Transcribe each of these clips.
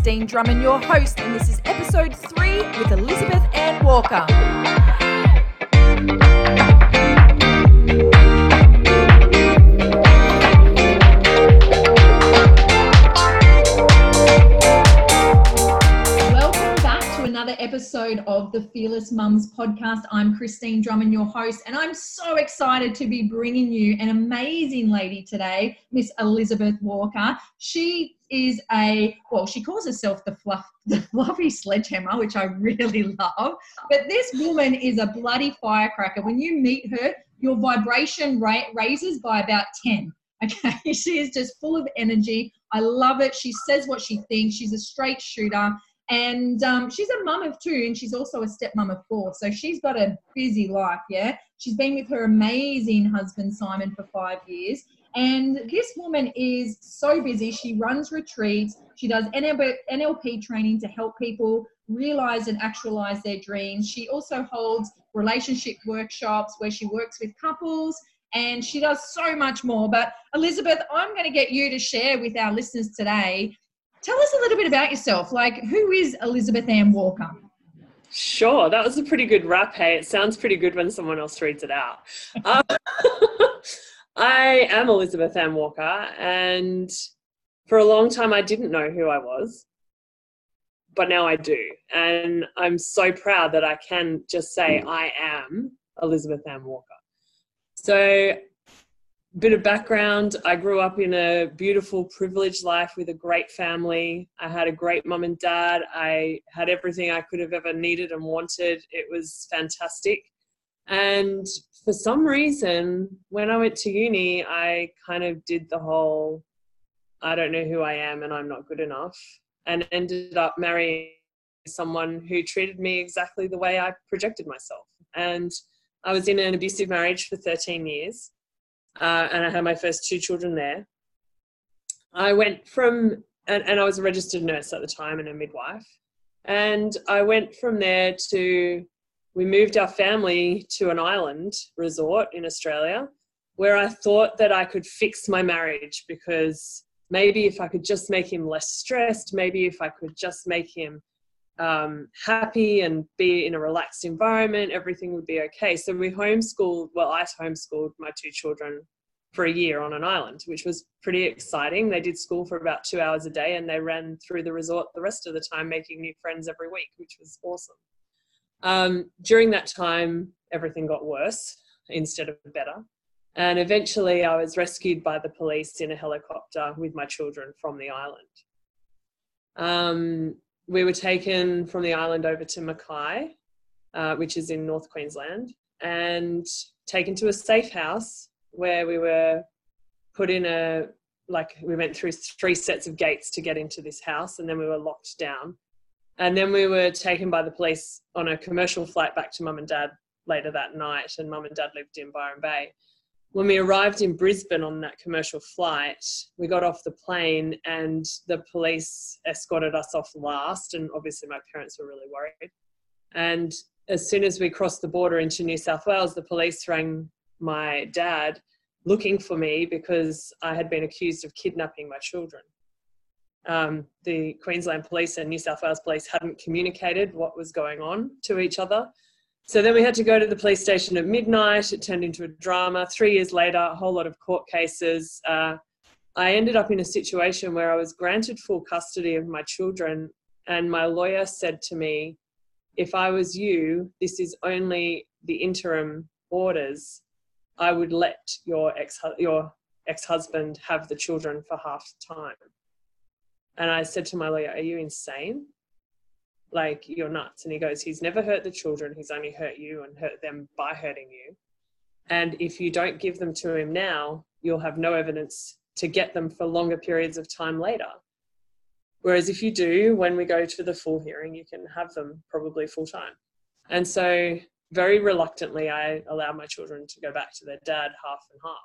Kristine Drummond, your host, and this is episode three with Elizabeth Anne Walker. Episode of the Fearless Mums podcast. I'm Kristine Drummond, your host, and I'm so excited to be bringing you an amazing lady today, Miss Elizabeth Walker. She is a well, she calls herself the fluff, the fluffy sledgehammer, which I really love. But this woman is a bloody firecracker. When you meet her, your vibration rate raises by about ten. Okay, she is just full of energy. I love it. She says what she thinks. She's a straight shooter and um, she's a mum of two and she's also a stepmom of four. So she's got a busy life yeah? She's been with her amazing husband simon for five years. And this woman is so busy. She runs retreats. She does nlp training to help people realize and actualize their dreams. She also holds relationship workshops where she works with couples and she does so much more. But elizabeth i'm going to get you to share with our listeners today Tell us a little bit about yourself. Like, who is Elizabeth Anne Walker? Sure, that was a pretty good rap. Hey, it sounds pretty good when someone else reads it out. um, I am Elizabeth Anne Walker, and for a long time I didn't know who I was, but now I do. And I'm so proud that I can just say I am Elizabeth Anne Walker. So bit of background I grew up in a beautiful, privileged life with a great family. I had a great mum and dad. I had everything I could have ever needed and wanted. It was fantastic. And for some reason, when I went to uni, I kind of did the whole I don't know who I am and I'm not good enough, and ended up marrying someone who treated me exactly the way I projected myself. And I was in an abusive marriage for 13 years uh, and I had my first two children there. I went from, and, and I was a registered nurse at the time and a midwife. And I went from there to, we moved our family to an island resort in Australia where I thought that I could fix my marriage because maybe if I could just make him less stressed, maybe if I could just make him um, happy and be in a relaxed environment, everything would be okay. So we homeschooled, well, I homeschooled my two children for a year on an island, which was pretty exciting. They did school for about two hours a day and they ran through the resort the rest of the time, making new friends every week, which was awesome. Um, during that time, everything got worse instead of better. And eventually, I was rescued by the police in a helicopter with my children from the island. Um, we were taken from the island over to Mackay, uh, which is in North Queensland, and taken to a safe house where we were put in a like we went through three sets of gates to get into this house, and then we were locked down. And then we were taken by the police on a commercial flight back to mum and dad later that night, and mum and dad lived in Byron Bay when we arrived in Brisbane on that commercial flight, we got off the plane and the police escorted us off last. And obviously, my parents were really worried. And as soon as we crossed the border into New South Wales, the police rang my dad looking for me because I had been accused of kidnapping my children. Um, the Queensland police and New South Wales police hadn't communicated what was going on to each other. So then we had to go to the police station at midnight. It turned into a drama. Three years later, a whole lot of court cases. Uh, I ended up in a situation where I was granted full custody of my children, and my lawyer said to me, If I was you, this is only the interim orders. I would let your ex your ex husband have the children for half the time. And I said to my lawyer, Are you insane? Like you're nuts. And he goes he's never hurt the children. He's only hurt you and hurt them by hurting you. And if you don't give them to him now you'll have no evidence to get them for longer periods of time later. Whereas if you do when we go to the full hearing you can have them probably full time. And so very reluctantly i allowed my children to go back to their dad half and half.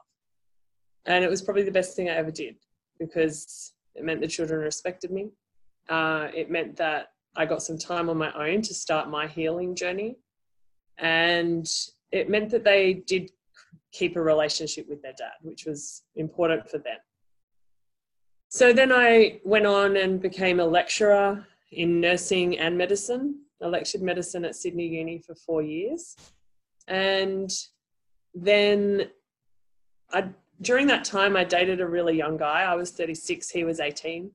And it was probably the best thing i ever did because it meant the children respected me. Uh, it meant that I got some time on my own to start my healing journey. And it meant that they did keep a relationship with their dad, which was important for them. so then I went on and became a lecturer in nursing and medicine. I lectured medicine at Sydney Uni for four years. And then I, during that time, I dated a really young guy. I was 36, he was 18.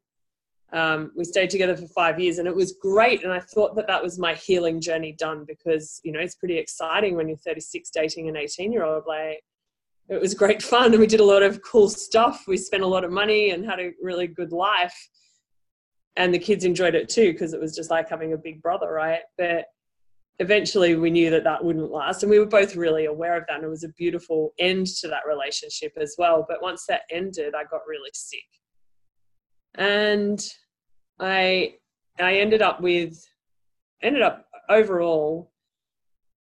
Um, we stayed together for five years and it was great. And I thought that that was my healing journey done because, you know, it's pretty exciting when you're 36 dating an 18 year old. Like, it was great fun and we did a lot of cool stuff. We spent a lot of money and had a really good life. And the kids enjoyed it too because it was just like having a big brother, right? But eventually we knew that that wouldn't last and we were both really aware of that and it was a beautiful end to that relationship as well but once that ended i got really sick and i i ended up with ended up overall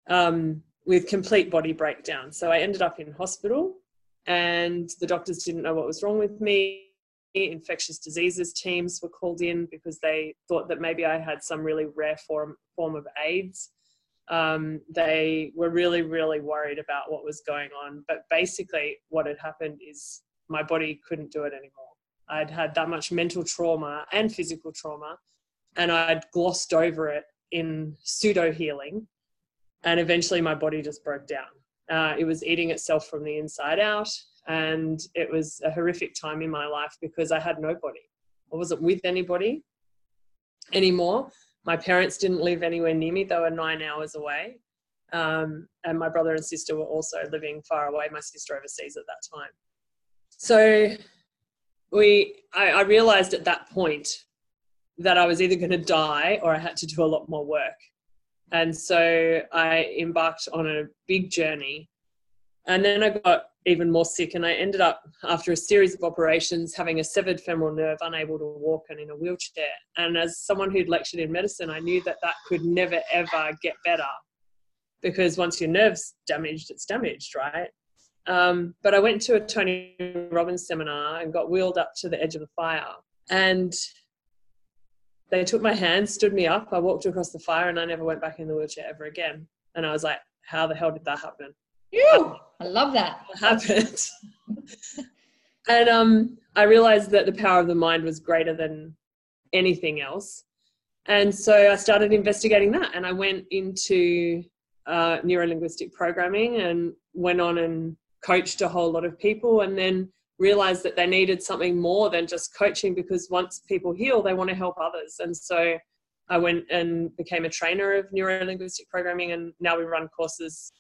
um, with complete body breakdown so i ended up in hospital and the doctors didn't know what was wrong with me infectious diseases teams were called in because they thought that maybe i had some really rare form form of aids um, they were really, really worried about what was going on. But basically, what had happened is my body couldn't do it anymore. I'd had that much mental trauma and physical trauma, and I'd glossed over it in pseudo healing. And eventually, my body just broke down. Uh, it was eating itself from the inside out. And it was a horrific time in my life because I had nobody. I wasn't with anybody anymore my parents didn't live anywhere near me they were nine hours away um, and my brother and sister were also living far away my sister overseas at that time so we I, I realized at that point that i was either going to die or i had to do a lot more work and so i embarked on a big journey and then i got even more sick. And I ended up, after a series of operations, having a severed femoral nerve, unable to walk and in a wheelchair. And as someone who'd lectured in medicine, I knew that that could never, ever get better because once your nerve's damaged, it's damaged, right? Um, but I went to a Tony Robbins seminar and got wheeled up to the edge of the fire. And they took my hand, stood me up. I walked across the fire and I never went back in the wheelchair ever again. And I was like, how the hell did that happen? Ew, I love that. Happened. and um, I realized that the power of the mind was greater than anything else. And so I started investigating that and I went into uh, neurolinguistic programming and went on and coached a whole lot of people and then realized that they needed something more than just coaching because once people heal, they want to help others. And so I went and became a trainer of neurolinguistic programming and now we run courses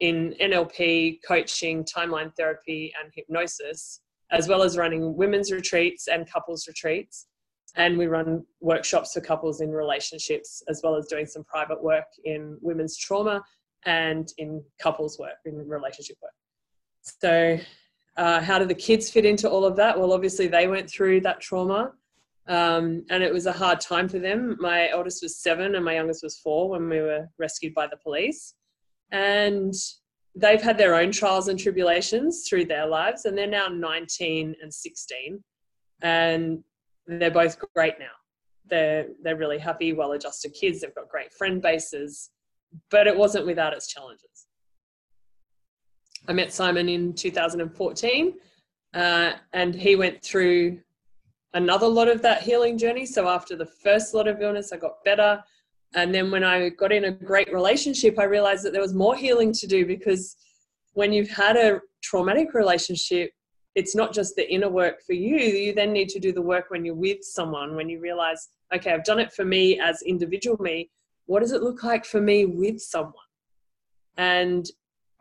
in NLP, coaching, timeline therapy, and hypnosis, as well as running women's retreats and couples retreats. And we run workshops for couples in relationships, as well as doing some private work in women's trauma and in couples work, in relationship work. So, uh, how do the kids fit into all of that? Well, obviously, they went through that trauma. Um, and it was a hard time for them. My eldest was seven and my youngest was four when we were rescued by the police and they've had their own trials and tribulations through their lives and they're now 19 and 16 and they're both great now they're they're really happy well adjusted kids they've got great friend bases but it wasn't without its challenges i met simon in 2014 uh, and he went through another lot of that healing journey so after the first lot of illness i got better and then when I got in a great relationship, I realized that there was more healing to do because when you've had a traumatic relationship, it's not just the inner work for you. You then need to do the work when you're with someone, when you realize, okay, I've done it for me as individual me. What does it look like for me with someone? And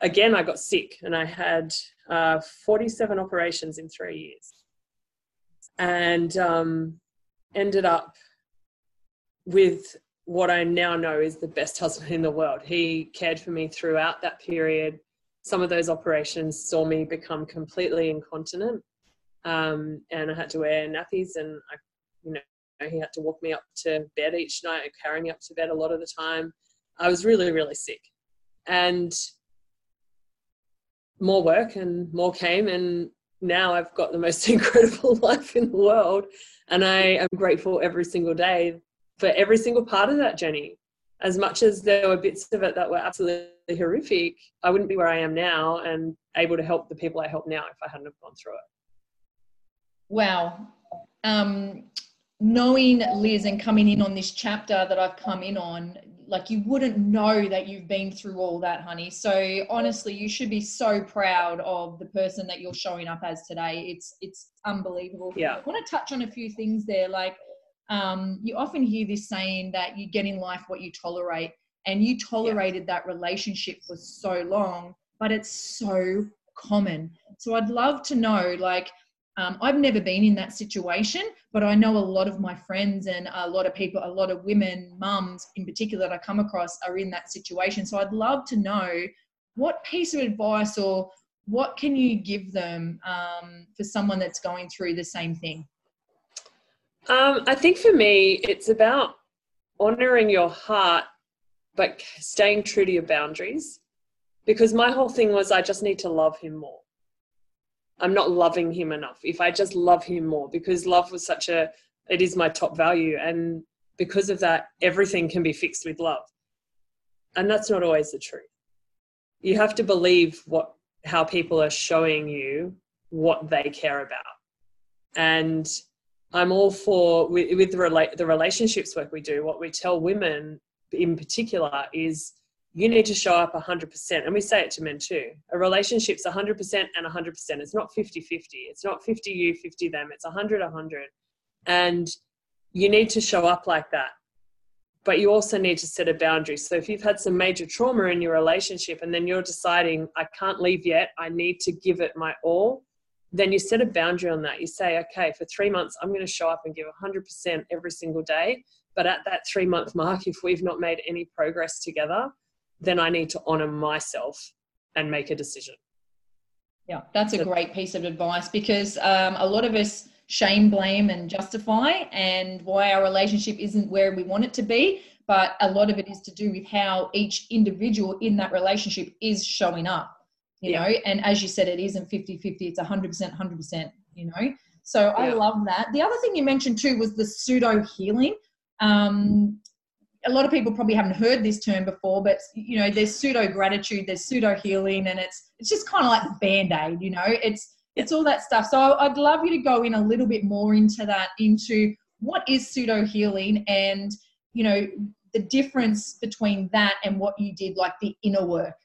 again, I got sick and I had uh, 47 operations in three years and um, ended up with what I now know is the best husband in the world. He cared for me throughout that period. Some of those operations saw me become completely incontinent, um, and I had to wear nappies, and I, you know, he had to walk me up to bed each night, and carry me up to bed a lot of the time. I was really, really sick, and more work and more came, and now I've got the most incredible life in the world, and I am grateful every single day for every single part of that journey. As much as there were bits of it that were absolutely horrific, I wouldn't be where I am now and able to help the people I help now if I hadn't have gone through it. Wow. um, knowing Liz and coming in on this chapter that I've come in on, like you wouldn't know that you've been through all that, honey. So honestly, you should be so proud of the person that you're showing up as today. It's it's unbelievable. Yeah. I want to touch on a few things there. Like um, you often hear this saying that you get in life what you tolerate, and you tolerated yeah. that relationship for so long, but it's so common. So I'd love to know, like um, I've never been in that situation, but I know a lot of my friends and a lot of people, a lot of women, mums in particular that I come across are in that situation. So I'd love to know what piece of advice or what can you give them um, for someone that's going through the same thing? Um, I think for me, it's about honoring your heart, but staying true to your boundaries. Because my whole thing was, I just need to love him more. I'm not loving him enough. If I just love him more, because love was such a, it is my top value. And because of that, everything can be fixed with love. And that's not always the truth. You have to believe what, how people are showing you what they care about. And I'm all for, with, with the, rela- the relationships work we do, what we tell women in particular is you need to show up 100% and we say it to men too. A relationship's 100% and 100% it's not 50 50 it's not 50 you 50 them it's 100 100 and you need to show up like that. But you also need to set a boundary. So if you've had some major trauma in your relationship and then you're deciding i can't leave yet. I need to give it my all then you set a boundary on that. You say okay for three months i'm going to show up and give 100% every single day. But at that three month mark if we've not made any progress together then I need to honor myself and make a decision. Yeah, that's a great piece of advice because um, a lot of us shame, blame, and justify, and why our relationship isn't where we want it to be. But a lot of it is to do with how each individual in that relationship is showing up, you yeah. know. And as you said, it isn't 50 50, it's 100%, 100%, you know. So I love that. The other thing you mentioned too was the pseudo healing. Um, a lot of people probably haven't heard this term before, but you know, there's pseudo gratitude, there's pseudo healing, and it's it's just kind of like band aid. You know, it's it's all that stuff. So I'd love you to go in a little bit more into that, into what is pseudo healing, and you know, the difference between that and what you did, like the inner work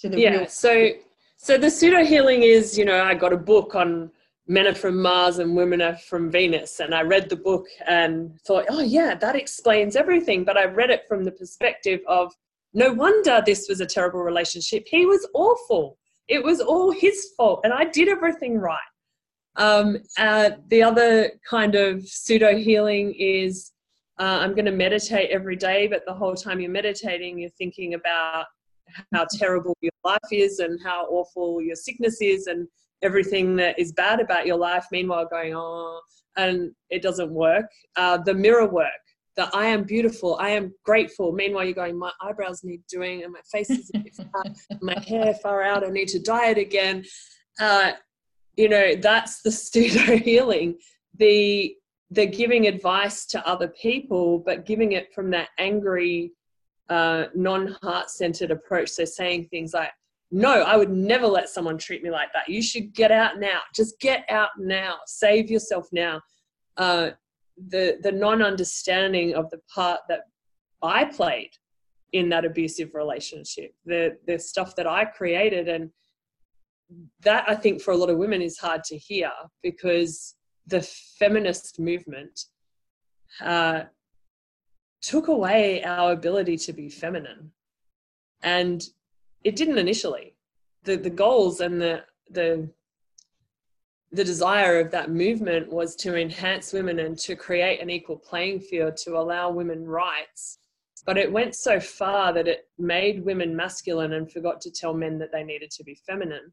to the yeah. Real- so so the pseudo healing is, you know, I got a book on men are from Mars and women are from Venus. And I read the book and thought, oh, yeah, that explains everything. But I read it from the perspective of no wonder this was a terrible relationship. He was awful. It was all his fault. And I did everything right. Um, uh, the other kind of pseudo healing is uh, I'm going to meditate every day, but the whole time you're meditating, you're thinking about how terrible your life is and how awful your sickness is and everything that is bad about your life, meanwhile going, oh, and it doesn't work. Uh, the mirror work, that I am beautiful, I am grateful. Meanwhile, you're going, my eyebrows need doing, and my face is a bit fat, my hair far out, I need to diet again. Uh, you know, that's the pseudo healing. The the giving advice to other people, but giving it from that angry, uh, non heart centered approach. So saying things like, no, I would never let someone treat me like that. You should get out now. Just get out now. Save yourself now. Uh, the the non-understanding of the part that I played in that abusive relationship, the the stuff that I created, and that I think for a lot of women is hard to hear because the feminist movement uh, took away our ability to be feminine, and it didn't initially. The the goals and the the the desire of that movement was to enhance women and to create an equal playing field to allow women rights. But it went so far that it made women masculine and forgot to tell men that they needed to be feminine.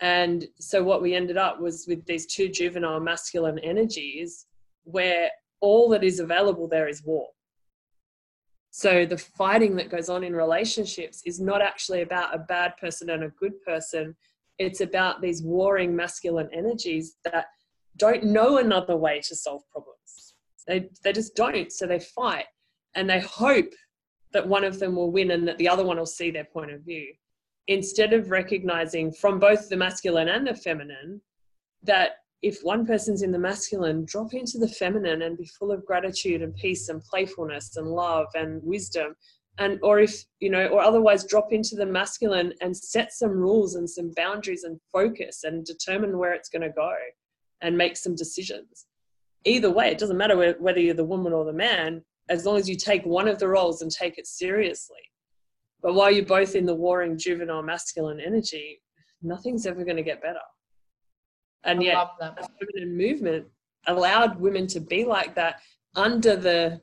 And so what we ended up was with these two juvenile masculine energies where all that is available there is war. So the fighting that goes on in relationships is not actually about a bad person and a good person. It's about these warring masculine energies that don't know another way to solve problems. They, they just don't. So they fight and they hope that one of them will win and that the other one will see their point of view. Instead of recognizing from both the masculine and the feminine that if one person's in the masculine, drop into the feminine and be full of gratitude and peace and playfulness and love and wisdom. And or if, you know, or otherwise drop into the masculine and set some rules and some boundaries and focus and determine where it's going to go and make some decisions. Either way, it doesn't matter whether you're the woman or the man, as long as you take one of the roles and take it seriously. But while you're both in the warring juvenile masculine energy, nothing's ever going to get better. And I yet, the feminine movement allowed women to be like that under the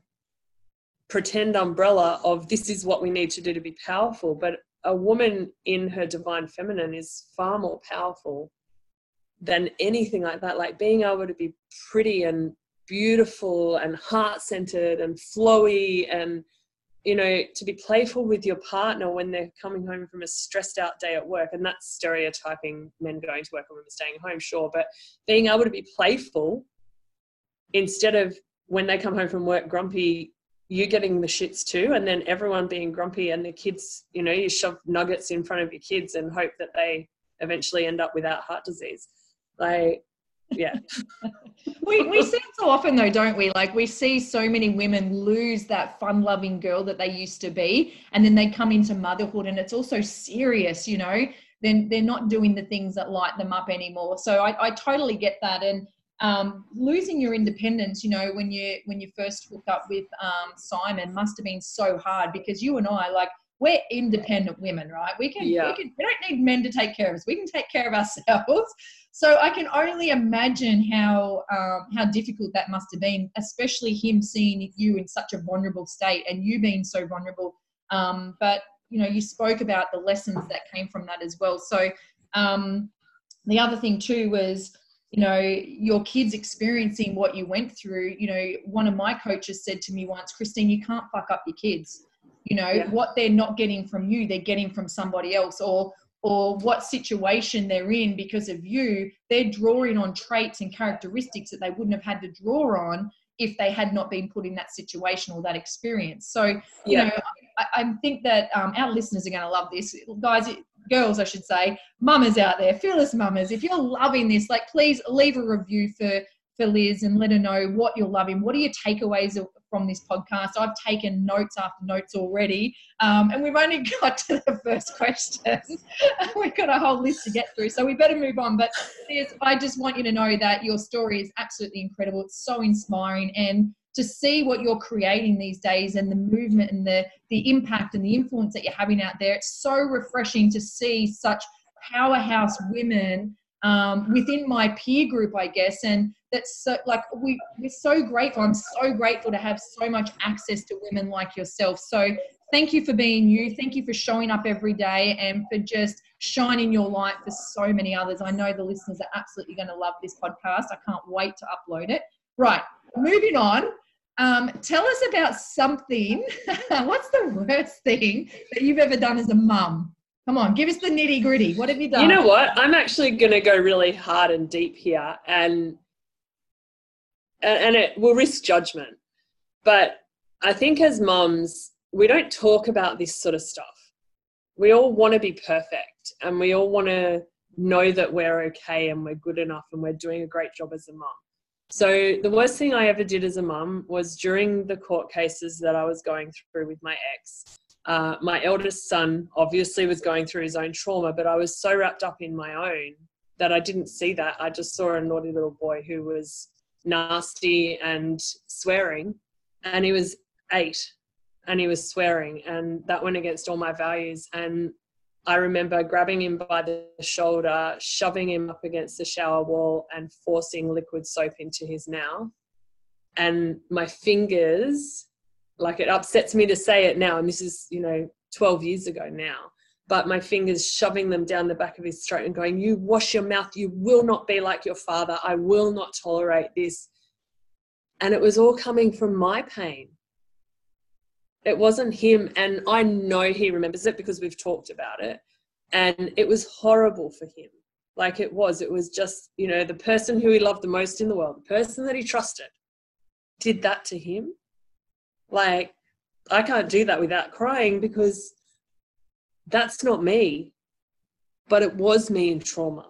pretend umbrella of this is what we need to do to be powerful. But a woman in her divine feminine is far more powerful than anything like that. Like being able to be pretty and beautiful and heart centered and flowy and you know to be playful with your partner when they're coming home from a stressed out day at work and that's stereotyping men going to work and women staying home sure but being able to be playful instead of when they come home from work grumpy you getting the shits too and then everyone being grumpy and the kids you know you shove nuggets in front of your kids and hope that they eventually end up without heart disease. Like yeah. We, we see it so often though don't we? Like we see so many women lose that fun loving girl that they used to be and then they come into motherhood and it's also serious you know? Then they're not doing the things that light them up anymore. So i, I totally get that. And um, losing your independence you know when you when you first hooked up with um, simon must have been so hard because you and i like we're independent women right we can, Yeah. we can we don't need men to take care of us we can take care of ourselves so I can only imagine how um, how difficult that must have been, especially him seeing you in such a vulnerable state and you being so vulnerable. Um, but you know, you spoke about the lessons that came from that as well. So um, the other thing too was you know your kids experiencing what you went through you know one of my coaches said to me once Kristine you can't fuck up your kids you know Yeah. what they're not getting from you they're getting from somebody else or or what situation they're in because of you they're drawing on traits and characteristics that they wouldn't have had to draw on if they had not been put in that situation or that experience so you Yeah. know I, I think that um, our listeners are going to love this guys it, girls i should say mamas out there fearless mamas if you're loving this like please leave a review for for liz and let her know what you're loving. What are your takeaways from this podcast? I've taken notes after notes already um, and we've only got to the first question. We've got a whole list to get through so we better move on. But Liz, i just want you to know that your story is absolutely incredible. It's so inspiring and to see what you're creating these days and the movement and the the impact and the influence that you're having out there it's so refreshing to see such powerhouse women um, within my peer group i guess and that's so like we we're so grateful. I'm so grateful to have so much access to women like yourself. So thank you for being you. Thank you for showing up every day and for just shining your light for so many others. I know the listeners are absolutely going to love this podcast. I can't wait to upload it. Right moving on. Um, tell us about something. What's the worst thing that you've ever done as a mum come on give us the nitty gritty what have you done You know what? I'm actually going to go really hard and deep here, and and it will risk judgment. But I think as moms, we don't talk about this sort of stuff. We all want to be perfect, and we all want to know that we're okay and we're good enough and we're doing a great job as a mom. So the worst thing I ever did as a mum was during the court cases that I was going through with my ex. Uh, my eldest son obviously was going through his own trauma, but I was so wrapped up in my own that I didn't see that. I just saw a naughty little boy who was nasty and swearing, and he was eight and he was swearing, and that went against all my values. And I remember grabbing him by the shoulder, shoving him up against the shower wall, and forcing liquid soap into his mouth. And my fingers, like it upsets me to say it now, and this is, you know, 12 years ago now, but my fingers shoving them down the back of his throat and going, You wash your mouth, you will not be like your father, I will not tolerate this. And it was all coming from my pain. It wasn't him, and I know he remembers it because we've talked about it. And it was horrible for him. Like it was, it was just, you know, the person who he loved the most in the world, the person that he trusted, did that to him. Like, I can't do that without crying because that's not me. But it was me in trauma.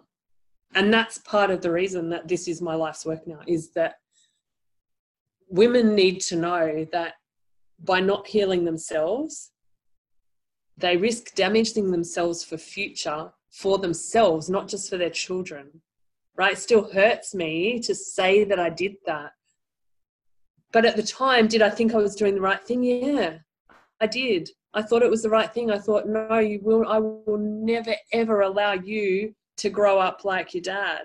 and that's part of the reason that this is my life's work now is that women need to know that by not healing themselves they risk damaging themselves for future for themselves not just for their children right it still hurts me to say that i did that but at the time did i think i was doing the right thing? Yeah i did. I thought it was the right thing. I thought no you will i will never ever allow you to grow up like your dad.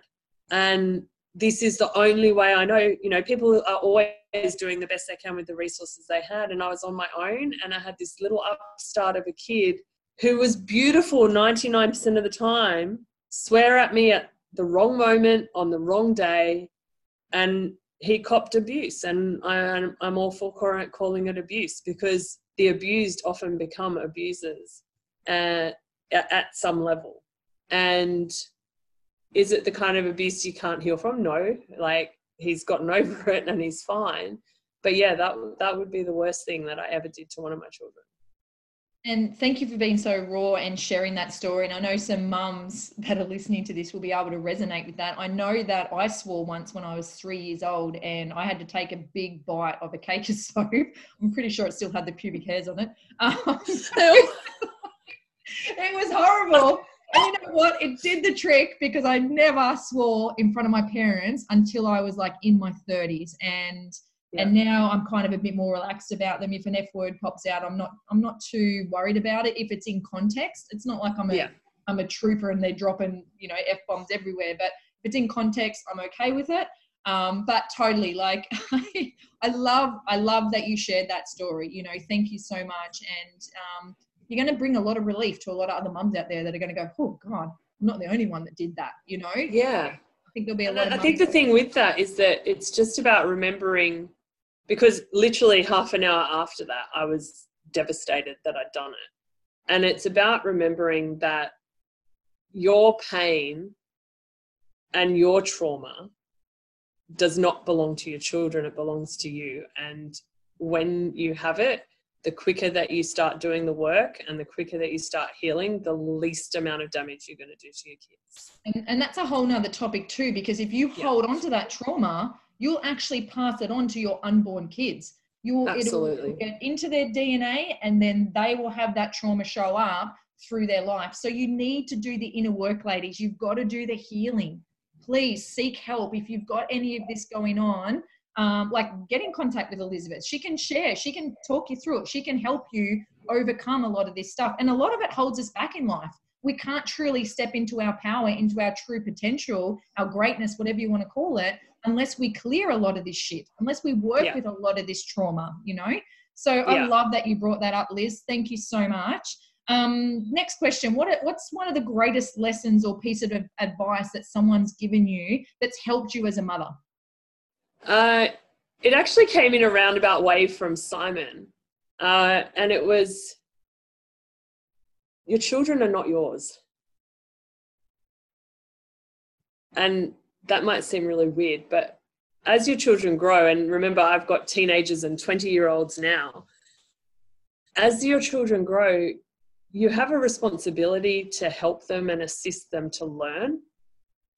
And this is the only way i know you know people are always doing the best they can with the resources they had and i was on my own and i had this little upstart of a kid who was beautiful 99% of the time swear at me at the wrong moment on the wrong day and he copped abuse and I, i'm all for calling it abuse because the abused often become abusers uh, at, at some level. And is it the kind of abuse you can't heal from? No. Like he's gotten over it and he's fine. But yeah that that would be the worst thing that i ever did to one of my children and thank you for being so raw and sharing that story. And I know some mums that are listening to this will be able to resonate with that. I know that I swore once when I was three years old and I had to take a big bite of a cake of soap. I'm pretty sure it still had the pubic hairs on it. Um, it was horrible. And you know what? It did the trick because I never swore in front of my parents until I was like in my 30s. And yeah. and now I'm kind of a bit more relaxed about them. If an F word pops out, I'm not I'm not too worried about it if it's in context. It's not like I'm a yeah. I'm a trooper and they're dropping you know f bombs everywhere. But if it's in context, I'm okay with it. Um, but totally, like I love I love that you shared that story. You know, thank you so much, and um, you're going to bring a lot of relief to a lot of other mums out there that are going to go, oh God, I'm not the only one that did that. You know? Yeah. I think there'll be a lot. I think the thing with that is that it's just about remembering because literally half an hour after that, I was devastated that I'd done it. And it's about remembering that your pain and your trauma does not belong to your children, it belongs to you. And when you have it, the quicker that you start doing the work and the quicker that you start healing, the least amount of damage you're going to do to your kids. And, and that's a whole nother topic too, because if you yeah. hold on to that trauma, you'll actually pass it on to your unborn kids. You'll Absolutely. get into their DNA and then they will have that trauma show up through their life. So you need to do the inner work, ladies. You've got to do the healing. Please seek help if you've got any of this going on. Um, like get in contact with Elizabeth. She can share, she can talk you through it, she can help you overcome a lot of this stuff. And a lot of it holds us back in life. We can't truly step into our power, into our true potential, our greatness, whatever you want to call it, unless we clear a lot of this shit, unless we work yeah. with a lot of this trauma, you know? So yeah. I love that you brought that up, Liz. Thank you so much. Um, next question. What, what's one of the greatest lessons or piece of advice that someone's given you that's helped you as a mother? Uh, it actually came in a roundabout way from Simon. Uh, and it was, your children are not yours. And that might seem really weird, but as your children grow, and remember, I've got teenagers and 20 year olds now, as your children grow, you have a responsibility to help them and assist them to learn,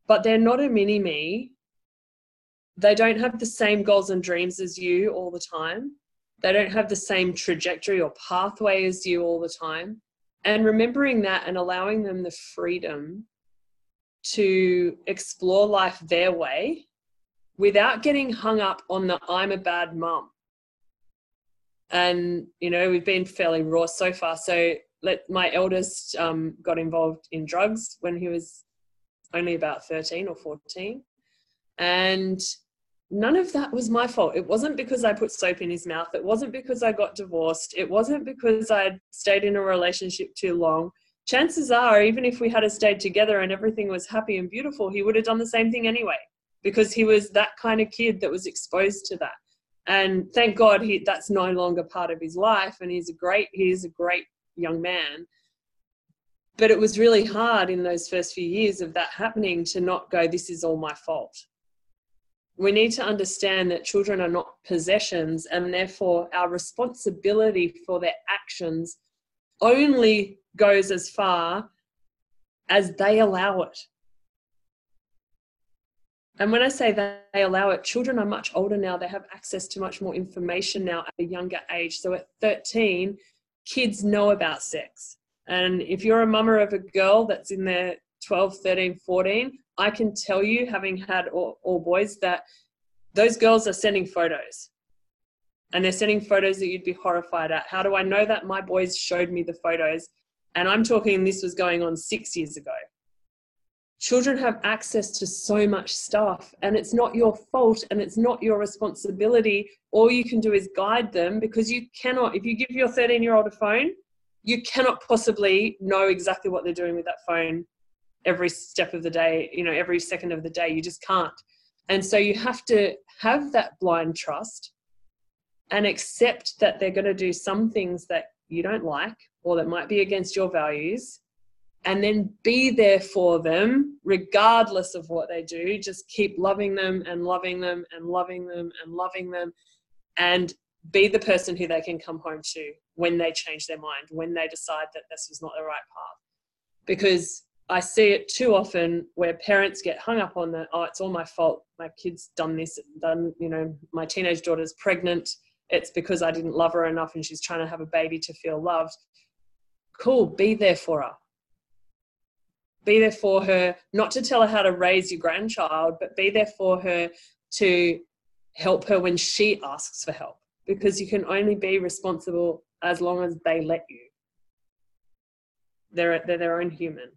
but they're not a mini me. They don't have the same goals and dreams as you all the time. They don't have the same trajectory or pathway as you all the time. And remembering that and allowing them the freedom to explore life their way without getting hung up on the I'm a bad mum. And, you know, we've been fairly raw so far. So let my eldest um, got involved in drugs when he was only about 13 or 14. And none of that was my fault. It wasn't because I put soap in his mouth. It wasn't because I got divorced. It wasn't because I'd stayed in a relationship too long chances are, even if we had stayed together and everything was happy and beautiful, he would have done the same thing anyway, because he was that kind of kid that was exposed to that. And thank God he, that's no longer part of his life, and he's a great he's a great young man. But it was really hard in those first few years of that happening to not go, this is all my fault. We need to understand that children are not possessions, and therefore our responsibility for their actions only goes as far as they allow it. And when I say they allow it, children are much older now. They have access to much more information now at a younger age. So at 13, kids know about sex. And if you're a mama of a girl that's in their 12, 13, 14, I can tell you, having had all, all boys, that those girls are sending photos. And they're sending photos that you'd be horrified at. How do I know that? My boys showed me the photos. And I'm talking, this was going on six years ago children have access to so much stuff and it's not your fault and it's not your responsibility all you can do is guide them because you cannot if you give your 13 year old a phone you cannot possibly know exactly what they're doing with that phone every step of the day you know every second of the day you just can't. And so you have to have that blind trust and accept that they're going to do some things that you don't like or that might be against your values and then be there for them regardless of what they do. Just keep loving them and loving them and loving them and loving them and be the person who they can come home to when they change their mind when they decide that this is not the right path. Because i see it too often where parents get hung up on the oh it's all my fault. My kid's done this done you know my teenage daughter's pregnant. It's because i didn't love her enough and she's trying to have a baby to feel loved. Cool. Be there for her. Be there for her, not to tell her how to raise your grandchild, but be there for her to help her when she asks for help because you can only be responsible as long as they let you. They're, they're their own human.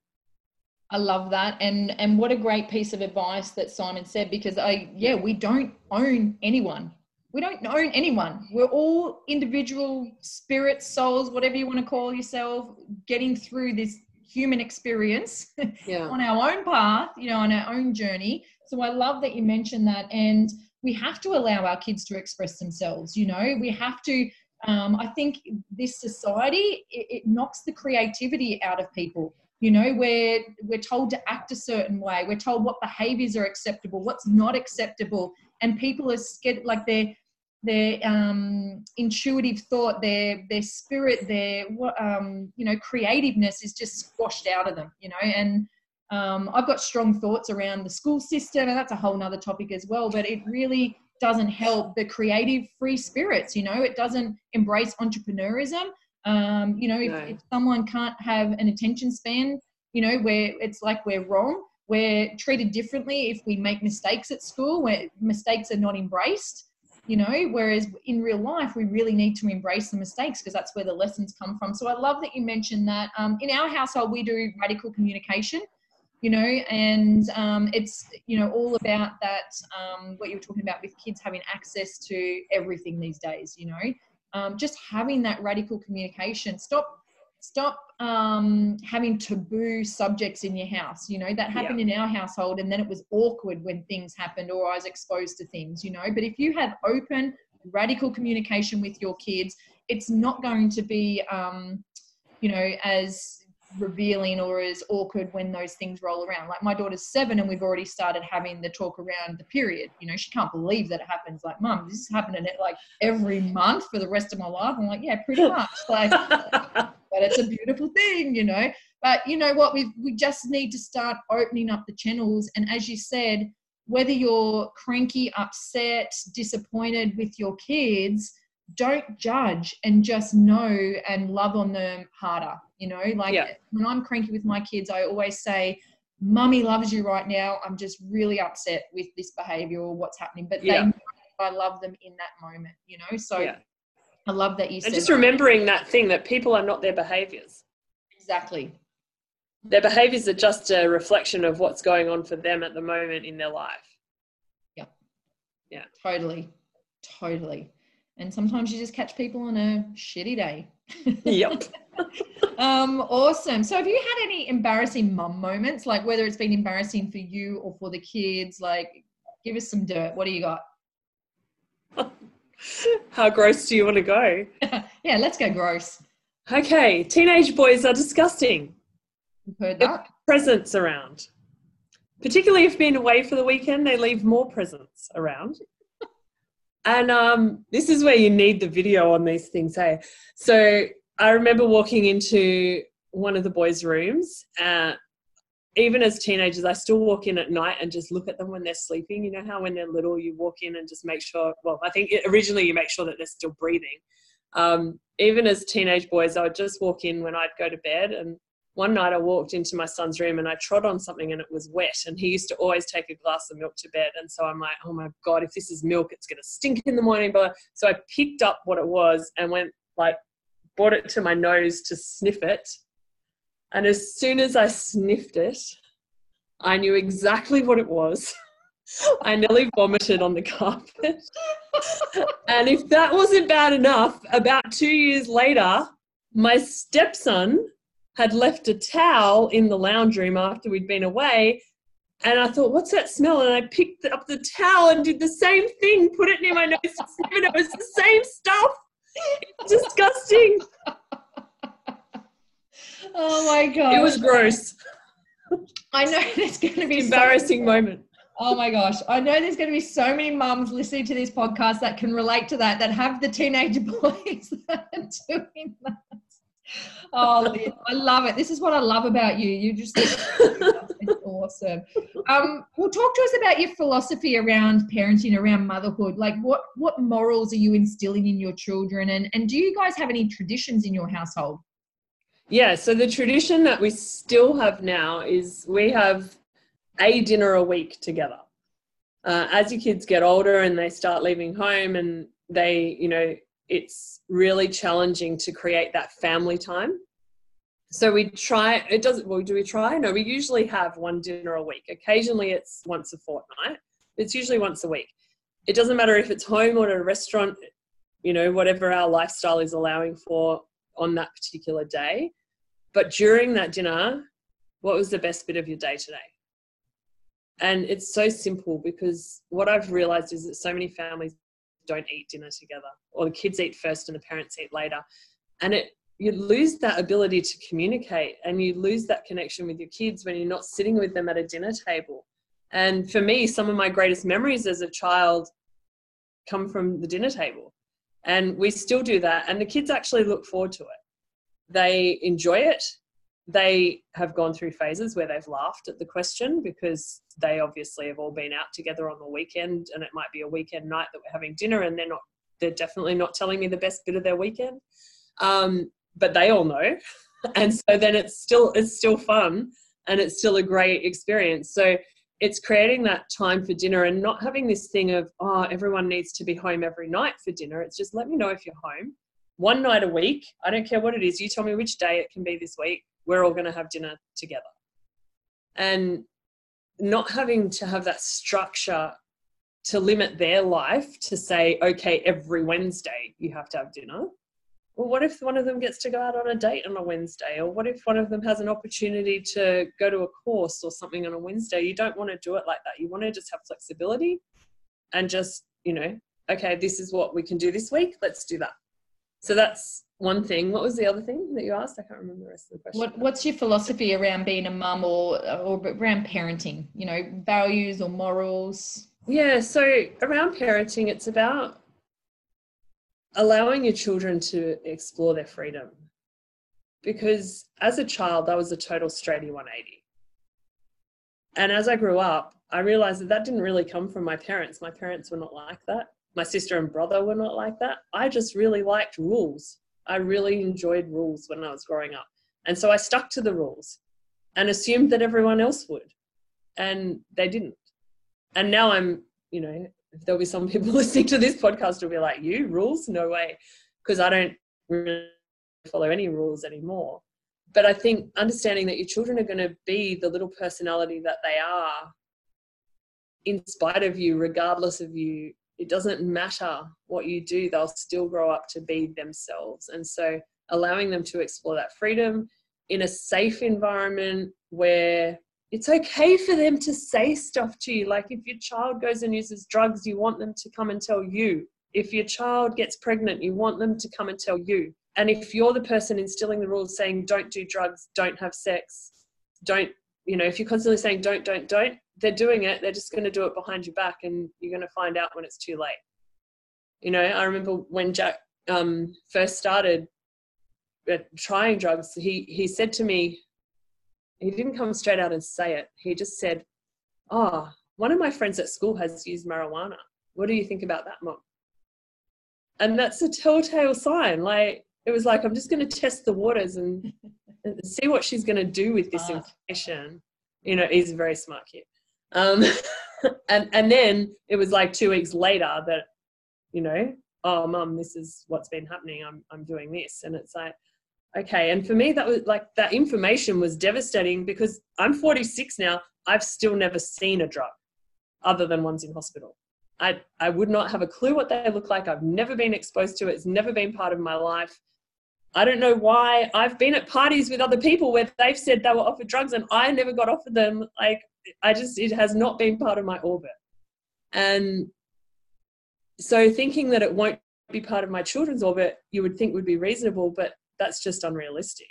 I love that. And and what a great piece of advice that Simon said because I yeah, we don't own anyone. We don't own anyone. We're all individual spirits, souls, whatever you want to call yourself, getting through this human experience yeah. on our own path, you know, on our own journey. So I love that you mentioned that. And we have to allow our kids to express themselves, you know, we have to. Um, I think this society it, it knocks the creativity out of people. You know, we're we're told to act a certain way. We're told what behaviors are acceptable, what's not acceptable, and people are scared like they're their um, intuitive thought, their their spirit, their um, you know creativeness is just squashed out of them. You know, and um, I've got strong thoughts around the school system, and that's a whole nother topic as well. But it really doesn't help the creative free spirits. You know, it doesn't embrace entrepreneurism. Um, you know, if, no. if someone can't have an attention span, you know, where it's like we're wrong, we're treated differently if we make mistakes at school, where mistakes are not embraced you know whereas in real life we really need to embrace the mistakes because that's where the lessons come from so i love that you mentioned that um, in our household we do radical communication you know and um, it's you know all about that um, what you were talking about with kids having access to everything these days you know um, just having that radical communication stop stop um, having taboo subjects in your house. You know, that happened yeah. in our household, and then it was awkward when things happened or I was exposed to things, you know. But if you have open, radical communication with your kids, it's not going to be, um, you know, as revealing or as awkward when those things roll around. Like my daughter's seven and we've already started having the talk around the period. You know, she can't believe that it happens. Like, mum, this is happening at like every month for the rest of my life. I'm like, yeah, pretty much. Like, but it's a beautiful thing, you know. But you know what? We we just need to start opening up the channels. And as you said, whether you're cranky, upset, disappointed with your kids, don't judge and just know and love on them harder. You know, like yeah. when I'm cranky with my kids, I always say, Mummy loves you right now. I'm just really upset with this behavior or what's happening. But yeah. they know I love them in that moment, you know? So yeah. I love that you said. and just remembering that thing that people are not their behaviors. Exactly. Their behaviors are just a reflection of what's going on for them at the moment in their life. Yeah. Yeah. Totally. Totally and sometimes you just catch people on a shitty day. Yep. um, awesome. So, have you had any embarrassing mum moments, like whether it's been embarrassing for you or for the kids? Like, give us some dirt. What do you got? How gross do you want to go? yeah, let's go gross. Okay, teenage boys are disgusting. You've heard that. Presents around. Particularly if being away for the weekend, they leave more presents around. And um, this is where you need the video on these things, hey? So I remember walking into one of the boys' rooms. Uh, even as teenagers, I still walk in at night and just look at them when they're sleeping. You know how when they're little, you walk in and just make sure, well, I think originally you make sure that they're still breathing. Um, even as teenage boys, I would just walk in when I'd go to bed. And one night I walked into my son's room and I trod on something and it was wet. And he used to always take a glass of milk to bed. And so I'm like, oh my God, if this is milk, it's going to stink in the morning. But so I picked up what it was and went like, brought it to my nose to sniff it and as soon as I sniffed it, I knew exactly what it was. I nearly vomited on the carpet. and if that wasn't bad enough, about two years later, my stepson had left a towel in the lounge room after we'd been away. And I thought, what's that smell? And I picked up the towel and did the same thing, put it near my nose, and it was the same stuff. disgusting. Oh my god. It was gross. I know there's going to be embarrassing so- moment. Oh my gosh. I know there's going to be so many mums listening to this podcast that can relate to that, that have the teenage boys that are doing that. Oh, I love it. This is what I love about you. You just it's awesome. Um, well, talk to us about your philosophy around parenting, around motherhood. Like, what what morals are you instilling in your children, and and do you guys have any traditions in your household? Yeah, so the tradition that we still have now is we have a dinner a week together. Uh, as your kids get older and they start leaving home and they, you know, it's really challenging to create that family time. So we try, it doesn't, well, do we try? No, we usually have one dinner a week. Occasionally it's once a fortnight. It's usually once a week. It doesn't matter if it's home or at a restaurant, you know, whatever our lifestyle is allowing for on that particular day. But during that dinner, what was the best bit of your day today? And it's so simple because what I've realized is that so many families don't eat dinner together, or the kids eat first and the parents eat later. And it you lose that ability to communicate and you lose that connection with your kids when you're not sitting with them at a dinner table. And for me, some of my greatest memories as a child come from the dinner table. And we still do that. And the kids actually look forward to it they enjoy it. They have gone through phases where they've laughed at the question because they obviously have all been out together on the weekend and it might be a weekend night that we're having dinner and they're not, they're definitely not telling me the best bit of their weekend. Um, but they all know. And so then it's still, it's still fun and it's still a great experience. So it's creating that time for dinner and not having this thing of, oh, everyone needs to be home every night for dinner. It's just let me know if you're home one night a week. I don't care what it is. You tell me which day it can be this week. We're all going to have dinner together. And not having to have that structure to limit their life to say, okay, every Wednesday you have to have dinner. Well, what if one of them gets to go out on a date on a Wednesday? Or what if one of them has an opportunity to go to a course or something on a Wednesday? You don't want to do it like that. You want to just have flexibility and just, you know, okay, this is what we can do this week. Let's do that. So that's one thing. What was the other thing that you asked? I can't remember the rest of the question. What, what's your philosophy around being a mum or, or around parenting? You know, values or morals? Yeah, so around parenting, it's about allowing your children to explore their freedom. Because as a child, I was a total straighty 180. And as I grew up, I realized that that didn't really come from my parents. My parents were not like that my sister and brother were not like that. I just really liked rules. I really enjoyed rules when I was growing up. And so I stuck to the rules and assumed that everyone else would. And they didn't. And now I'm, you know, there'll be some people listening to this podcast will be like, you rules? No way. Because I don't really follow any rules anymore. But I think understanding that your children are going to be the little personality that they are in spite of you, regardless of you, it doesn't matter what you do, they'll still grow up to be themselves. And so allowing them to explore that freedom in a safe environment where it's okay for them to say stuff to you. Like if your child goes and uses drugs, you want them to come and tell you. If your child gets pregnant, you want them to come and tell you. And if you're the person instilling the rules saying, don't do drugs, don't have sex, don't, you know, if you're constantly saying, don't, don't, don't, they're doing it they're just going to do it behind your back and you're going to find out when it's too late you know i remember when jack um, first started uh, trying drugs he he said to me he didn't come straight out and say it. He just said, "Oh, one of my friends at school has used marijuana. What do you think about that, mom?" And that's a telltale sign. Like it was like I'm just going to test the waters and, and see what she's going to do with this information. You know, he's a very smart kid. Um, and and then it was like two weeks later that, you know, oh, mum, this is what's been happening. I'm I'm doing this, and it's like, okay. And for me, that was like that information was devastating because I'm 46 now. I've still never seen a drug, other than ones in hospital. I I would not have a clue what they look like. I've never been exposed to it. It's never been part of my life. I don't know why. I've been at parties with other people where they've said they were offered drugs and I never got offered them. Like, I just, it has not been part of my orbit. And so thinking that it won't be part of my children's orbit, you would think would be reasonable, but that's just unrealistic.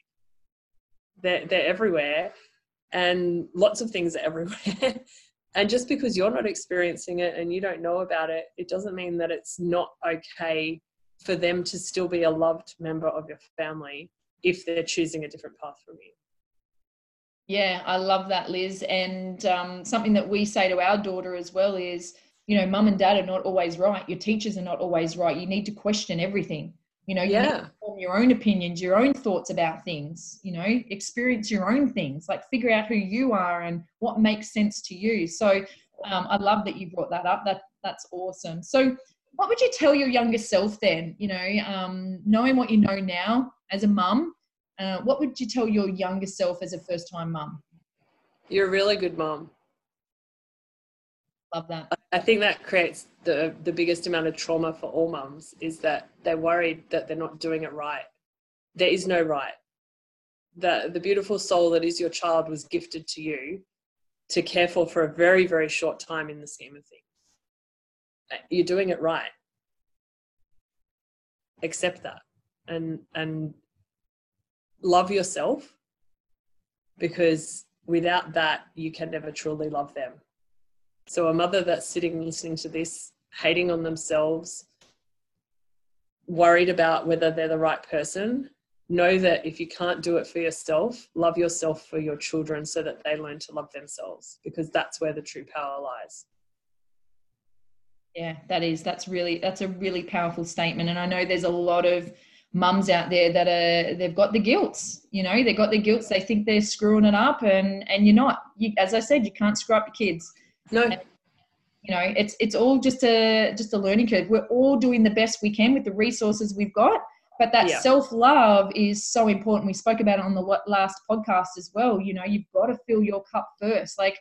They're, they're everywhere and lots of things are everywhere. and just because you're not experiencing it and you don't know about it, it doesn't mean that it's not okay for them to still be a loved member of your family if they're choosing a different path from you. Yeah, I love that, Liz. And um, something that we say to our daughter as well is, you know, mum and dad are not always right. Your teachers are not always right. You need to question everything. You know, you need Yeah. to form your own opinions, your own thoughts about things, you know, experience your own things, like figure out who you are and what makes sense to you. So um, I love that you brought that up. That that's awesome. So what would you tell your younger self then? You know, um, knowing what you know now as a mum, uh, what would you tell your younger self as a first time mum? You're a really good mum. Love that. I think that creates the the biggest amount of trauma for all mums is that they're worried that they're not doing it right. There is no right. The the beautiful soul that is your child was gifted to you to care for for a very very short time in the scheme of things. Uh, You're doing it right. Accept that and and love yourself because without that you can never truly love them. So a mother that's sitting listening to this, hating on themselves, worried about whether they're the right person, know that if you can't do it for yourself, love yourself for your children so that they learn to love themselves because that's where the true power lies. Yeah, that is. That's really that's a really powerful statement. And I know there's a lot of mums out there that are they've got the guilts. You know, they've got the guilts. They think they're screwing it up, and and you're not. You, as I said, you can't screw up your kids. No, You know, it's it's all just a just a learning curve. We're all doing the best we can with the resources we've got. But that Yeah. self love is so important. We spoke about it on the last podcast as well. You know, you've got to fill your cup first. Like,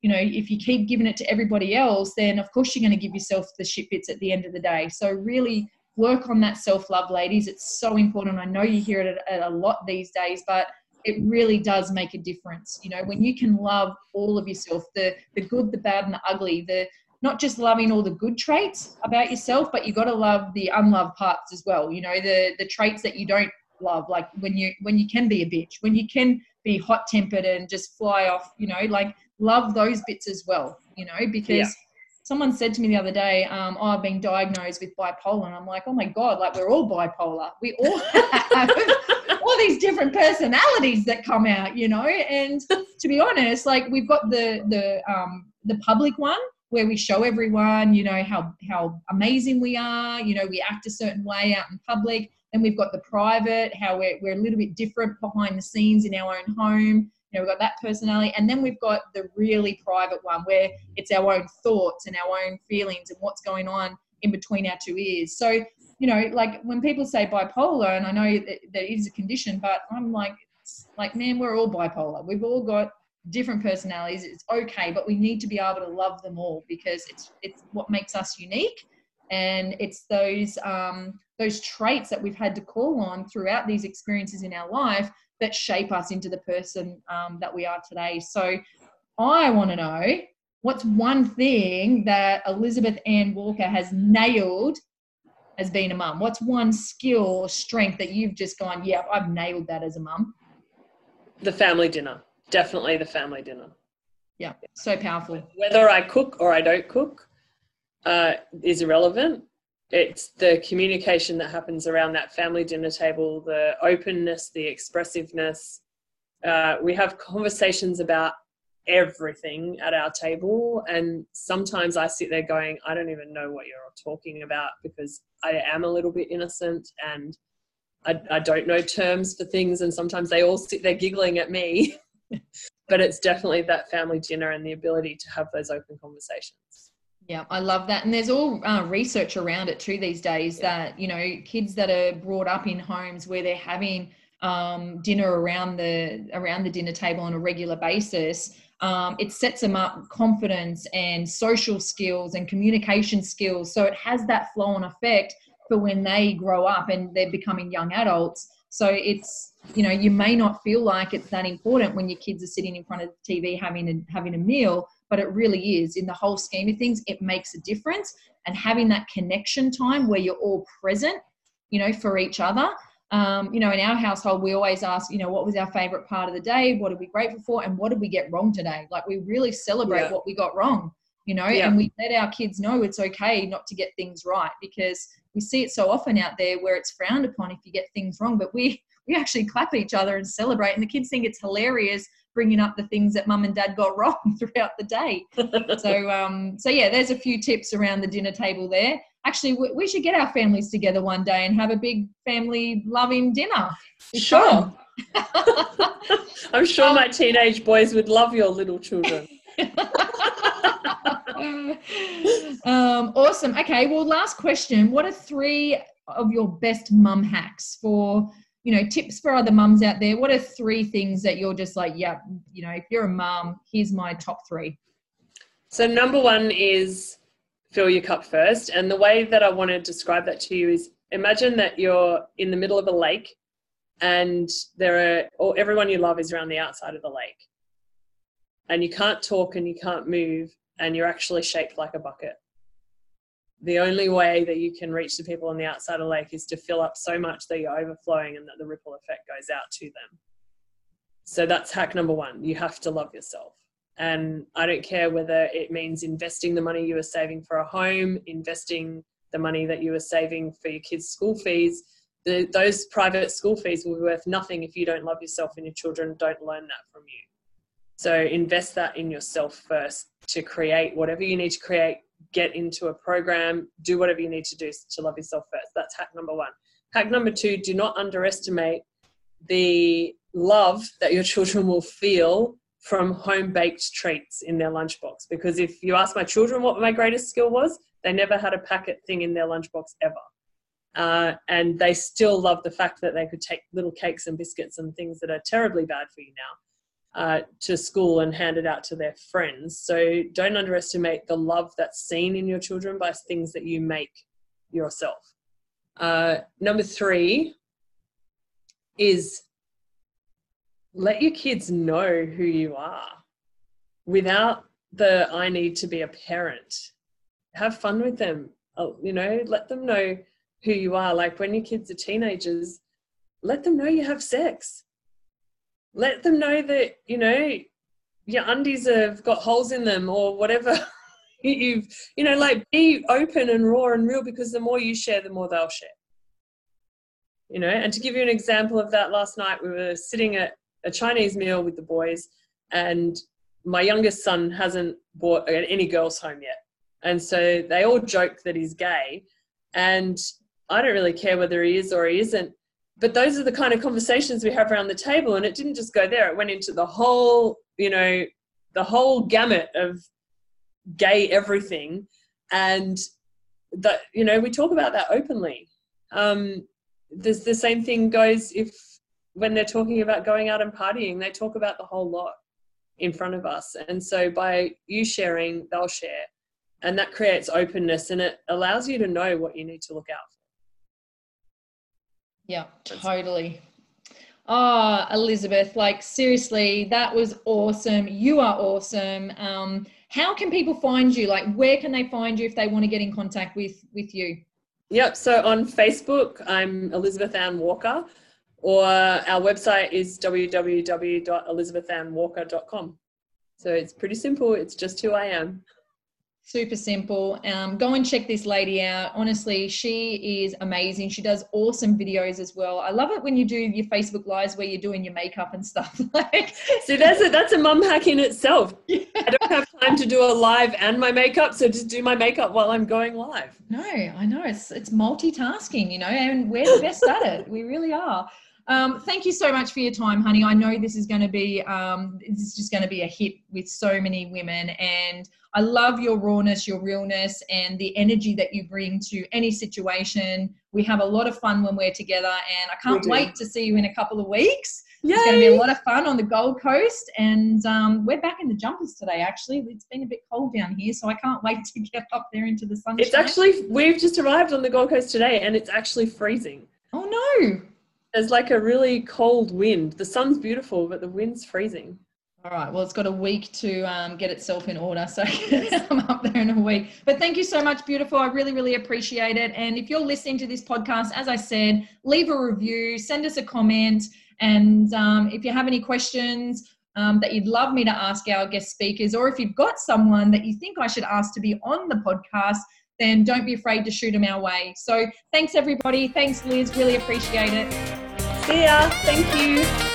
you know, if you keep giving it to everybody else, then of course you're going to give yourself the shit bits at the end of the day. So really work on that self love, ladies. It's so important. I know you hear it a lot these days, but it really does make a difference. You know, when you can love all of yourself, the the good, the bad, and the ugly, the not just loving all the good traits about yourself, but you got to love the unloved parts as well. You know, the the traits that you don't love, like when you when you can be a bitch, when you can be hot tempered and just fly off. You know, like love those bits as well. You know, because Yeah. Someone said to me the other day, um, oh, I've been diagnosed with bipolar, and I'm like, oh my god, like we're all bipolar. We all have all these different personalities that come out, you know. And to be honest, like we've got the the um, the public one where we show everyone, you know, how how amazing we are. You know, we act a certain way out in public. Then we've got the private, how we're we're a little bit different behind the scenes in our own home. Know, we've got that personality, and then we've got the really private one where it's our own thoughts and our own feelings and what's going on in between our two ears. So you know, like when people say bipolar, and I know that, that is a condition, but I'm like, like, man, we're all bipolar. We've all got different personalities. It's okay, but we need to be able to love them all because it's it's what makes us unique, and it's those um, those traits that we've had to call on throughout these experiences in our life that shape us into the person um, that we are today. So, I want to know what's one thing that Elizabeth Anne Walker has nailed as being a mum? What's one skill or strength that you've just gone, yeah, I've nailed that as a mum? the family dinner. Definitely the family dinner. Yeah, so powerful. Whether I cook or I don't cook uh, is irrelevant. It's the communication that happens around that family dinner table, the openness, the expressiveness, uh, we have conversations about everything at our table. And sometimes I sit there going, I don't even know what you're talking about because I am a little bit innocent and I, I don't know terms for things. And sometimes they all sit there giggling at me. but it's definitely that family dinner and the ability to have those open conversations. Yeah, I love that. And there's all uh, research around it too these days yeah. that, you know, kids that are brought up in homes where they're having um, dinner around the around the dinner table on a regular basis, um, it sets them up confidence and social skills and communication skills. So it has that flow on effect for when they grow up and they're becoming young adults. So it's you know you may not feel like it's that important when your kids are sitting in front of the TV having a having a meal, but it really is in the whole scheme of things. It makes a difference, and having that connection time where you're all present, you know, for each other um, you know, in our household, we always ask, you know, what was our favorite part of the day? What are we grateful for? And what did we get wrong today? Like we really celebrate yeah. what we got wrong, you know, yeah. and we let our kids know it's okay not to get things right because we see it so often out there where it's frowned upon if you get things wrong. But we, we actually clap each other and celebrate. And the kids think it's hilarious bringing up the things that mum and dad got wrong throughout the day. so, um, so yeah, there's a few tips around the dinner table there actually we should get our families together one day and have a big family loving dinner it's sure i'm sure um, my teenage boys would love your little children um, awesome. Okay well last question. What are three of your best mum hacks for you know tips for other mums out there? What are three things that you're just like yeah you know if you're a mum here's my top three. So number one is fill your cup first. And the way that I want to describe that to you is imagine that you're in the middle of a lake and there are or everyone you love is around the outside of the lake. And you can't talk and you can't move and you're actually shaped like a bucket. The only way that you can reach the people on the outside of the lake is to fill up so much that you're overflowing and that the ripple effect goes out to them. So that's hack number one. You have to love yourself. And I don't care whether it means investing the money you are saving for a home, investing the money that you are saving for your kids' school fees. The, those private school fees will be worth nothing if you don't love yourself and your children don't learn that from you. So invest that in yourself first to create whatever you need to create, get into a program, do whatever you need to do to love yourself first. That's hack number one. Hack number two, do not underestimate the love that your children will feel from home baked treats in their lunchbox. Because if you ask my children what my greatest skill was, they never had a packet thing in their lunchbox ever. Uh, and they still love the fact that they could take little cakes and biscuits and things that are terribly bad for you now uh, to school and hand it out to their friends. So don't underestimate the love that's seen in your children by things that you make yourself. Uh, number three is let your kids know who you are without the I need to be a parent. Have fun with them. Oh, you know, let them know who you are. Like when your kids are teenagers, let them know you have sex. Let them know that, you know, your undies have got holes in them or whatever. You've, you know, like be open and raw and real because the more you share, the more they'll share. You know, and to give you an example of that, last night we were sitting at a Chinese meal with the boys, and my youngest son hasn't brought any girls home yet. And so they all joke that he's gay. And I don't really care whether he is or he isn't. But those are the kind of conversations we have around the table. And it didn't just go there, it went into the whole, you know, the whole gamut of gay everything. And that, you know, we talk about that openly. Um, there's the same thing goes if when they're talking about going out and partying, they talk about the whole lot in front of us. And so by you sharing, they'll share. And that creates openness and it allows you to know what you need to look out for. Yeah, totally. Oh, Elizabeth, like seriously, that was awesome. You are awesome. Um, how can people find you? Like, where can they find you if they want to get in contact with with you? Yep. So on Facebook, I'm Elizabeth Anne Walker or our website is www.elizabethannwalker.com. So it's pretty simple. It's just who I am. Super simple. Um, go and check this lady out. Honestly, she is amazing. She does awesome videos as well. I love it when you do your Facebook lives where you're doing your makeup and stuff. like, so that's a that's a mum hack in itself. Yeah. I don't have time to do a live and my makeup, so just do my makeup while I'm going live. No, I know it's it's multitasking, you know, and we're the best at it. We really are. Um, thank you so much for your time, honey. I know this is going to be um, this is just going to be a hit with so many women, and I love your rawness, your realness, and the energy that you bring to any situation. We have a lot of fun when we're together, and I can't wait to see you in a couple of weeks. Yay. It's going to be a lot of fun on the Gold Coast, and um, we're back in the jumpers today. Actually, it's been a bit cold down here, so I can't wait to get up there into the sunshine. It's actually we've just arrived on the Gold Coast today, and it's actually freezing. Oh no! There's like a really cold wind. The sun's beautiful, but the wind's freezing. All right. Well, it's got a week to um, get itself in order. So I'm up there in a week. But thank you so much, beautiful. I really, really appreciate it. And if you're listening to this podcast, as I said, leave a review, send us a comment. And um, if you have any questions um, that you'd love me to ask our guest speakers, or if you've got someone that you think I should ask to be on the podcast, then don't be afraid to shoot them our way. So thanks, everybody. Thanks, Liz. Really appreciate it. See ya. Thank you.